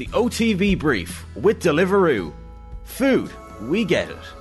The OTB Brief with Deliveroo. Food, we get it.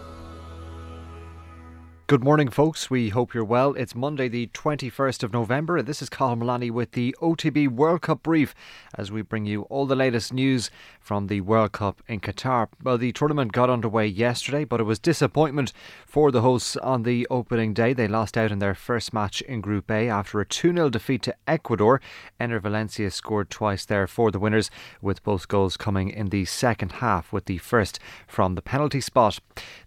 Good morning, folks. We hope you're well. It's Monday, the 21st of November, and this is Cathal Mullaney with the OTB World Cup brief as we bring you all the latest news from the World Cup in Qatar. Well, the tournament got underway yesterday, but it was disappointment for the hosts on the opening day. They lost out in their first match in Group A after a 2 0 defeat to Ecuador. Enner Valencia scored twice there for the winners, with both goals coming in the second half, with the first from the penalty spot.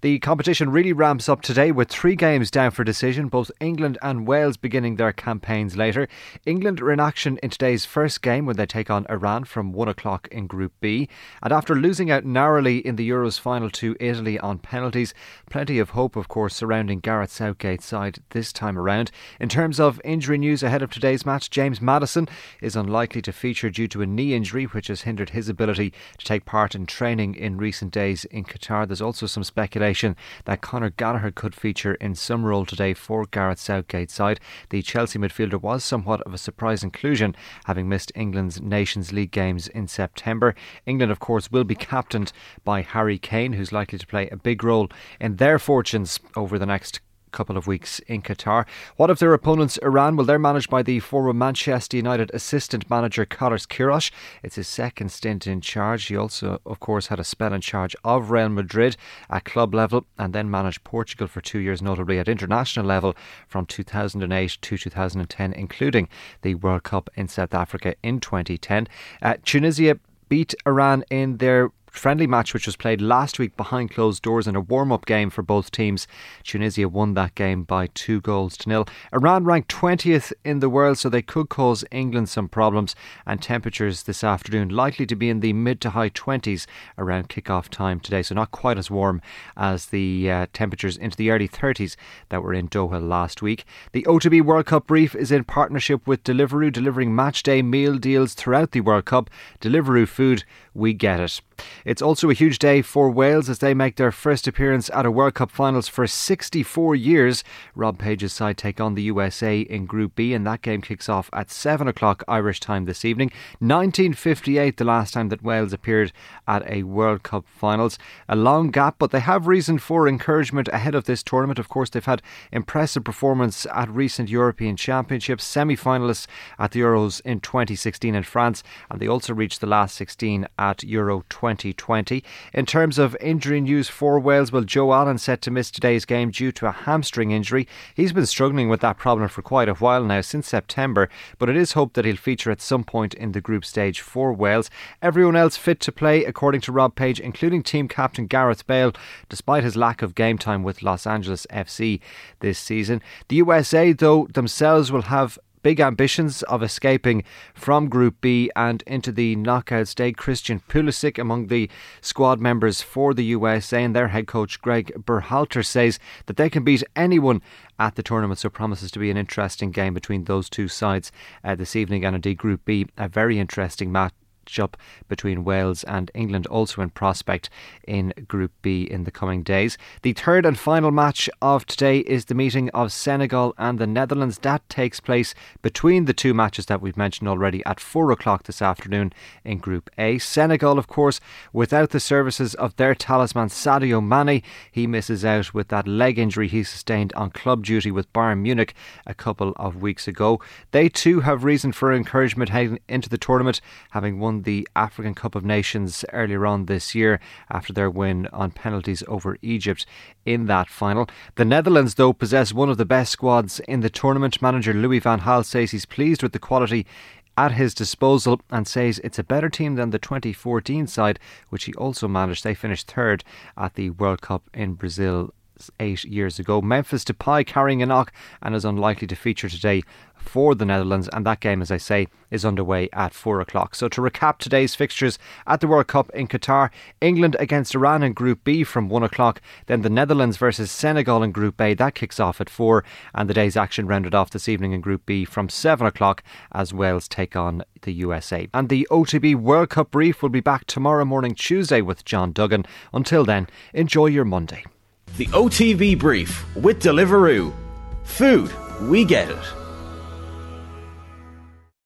The competition really ramps up today with three games down for decision, both England and Wales beginning their campaigns later. England are in action in today's first game when they take on Iran from 1 o'clock in Group B. And after losing out narrowly in the Euros final to Italy on penalties, plenty of hope, of course, surrounding Gareth Southgate's side this time around. In terms of injury news ahead of today's match, James Maddison is unlikely to feature due to a knee injury, which has hindered his ability to take part in training in recent days in Qatar. There's also some speculation that Conor Gallagher could feature in some role today for Gareth Southgate's side. The Chelsea midfielder was somewhat of a surprise inclusion, having missed England's Nations League games in September. England, of course, will be captained by Harry Kane, who's likely to play a big role in their fortunes over the next couple of weeks in Qatar. What of their opponents, Iran? Well, they're managed by the former Manchester United assistant manager Carlos Queiroz. It's his second stint in charge. He also, of course, had a spell in charge of Real Madrid at club level and then managed Portugal for two years, notably at international level from 2008 to 2010, including the World Cup in South Africa in 2010. Uh, Tunisia beat Iran in their friendly match which was played last week behind closed doors in a warm up game for both teams. Tunisia won that game by two goals to nil. Iran ranked 20th in the world, so they could cause England some problems. And temperatures this afternoon likely to be in the mid to high 20s around kick-off time today, so not quite as warm as the uh, temperatures into the early 30s that were in Doha last week. The OTB World Cup brief is in partnership with Deliveroo, delivering match day meal deals throughout the World Cup. Deliveroo food, we get it. It's also a huge day for Wales as they make their first appearance at a World Cup finals for 64 years. Rob Page's side take on the USA in Group B, and that game kicks off at 7 o'clock Irish time this evening. 1958, the last time that Wales appeared at a World Cup finals. A long gap, but they have reason for encouragement ahead of this tournament. Of course, they've had impressive performance at recent European Championships, semi finalists at the Euros in 2016 in France, and they also reached the last 16 at Euro 2020. In terms of injury news for Wales, well, Joe Allen set to miss today's game due to a hamstring injury. He's been struggling with that problem for quite a while now, since September, but it is hoped that he'll feature at some point in the group stage for Wales. Everyone else fit to play, according to Rob Page, including team captain Gareth Bale, despite his lack of game time with Los Angeles FC this season. The USA, though, themselves will have big ambitions of escaping from Group B and into the knockout stage. Christian Pulisic among the squad members for the USA and their head coach Greg Berhalter says that they can beat anyone at the tournament. So promises to be an interesting game between those two sides uh, this evening and indeed Group B, a very interesting match up between Wales and England, also in prospect in Group B in the coming days. The third and final match of today is the meeting of Senegal and the Netherlands. That takes place between the two matches that we've mentioned already at four o'clock this afternoon in Group A. Senegal, of course, without the services of their talisman Sadio Mane, he misses out with that leg injury he sustained on club duty with Bayern Munich a couple of weeks ago. They too have reason for encouragement heading into the tournament, having won the African Cup of Nations earlier on this year after their win on penalties over Egypt in that final. The Netherlands, though, possess one of the best squads in the tournament. Manager Louis van Gaal says he's pleased with the quality at his disposal and says it's a better team than the 2014 side, which he also managed. They finished third at the World Cup in Brazil eight years ago. Memphis Depay carrying a knock and is unlikely to feature today for the Netherlands, and that game, as I say, is underway at four o'clock. So, to recap today's fixtures at the World Cup in Qatar England against Iran in Group B from one o'clock, then the Netherlands versus Senegal in Group A, that kicks off at four, and the day's action rounded off this evening in Group B from seven o'clock as Wales take on the USA. And the OTB World Cup brief will be back tomorrow morning, Tuesday, with John Duggan. Until then, enjoy your Monday. The OTB Brief with Deliveroo. Food, we get it.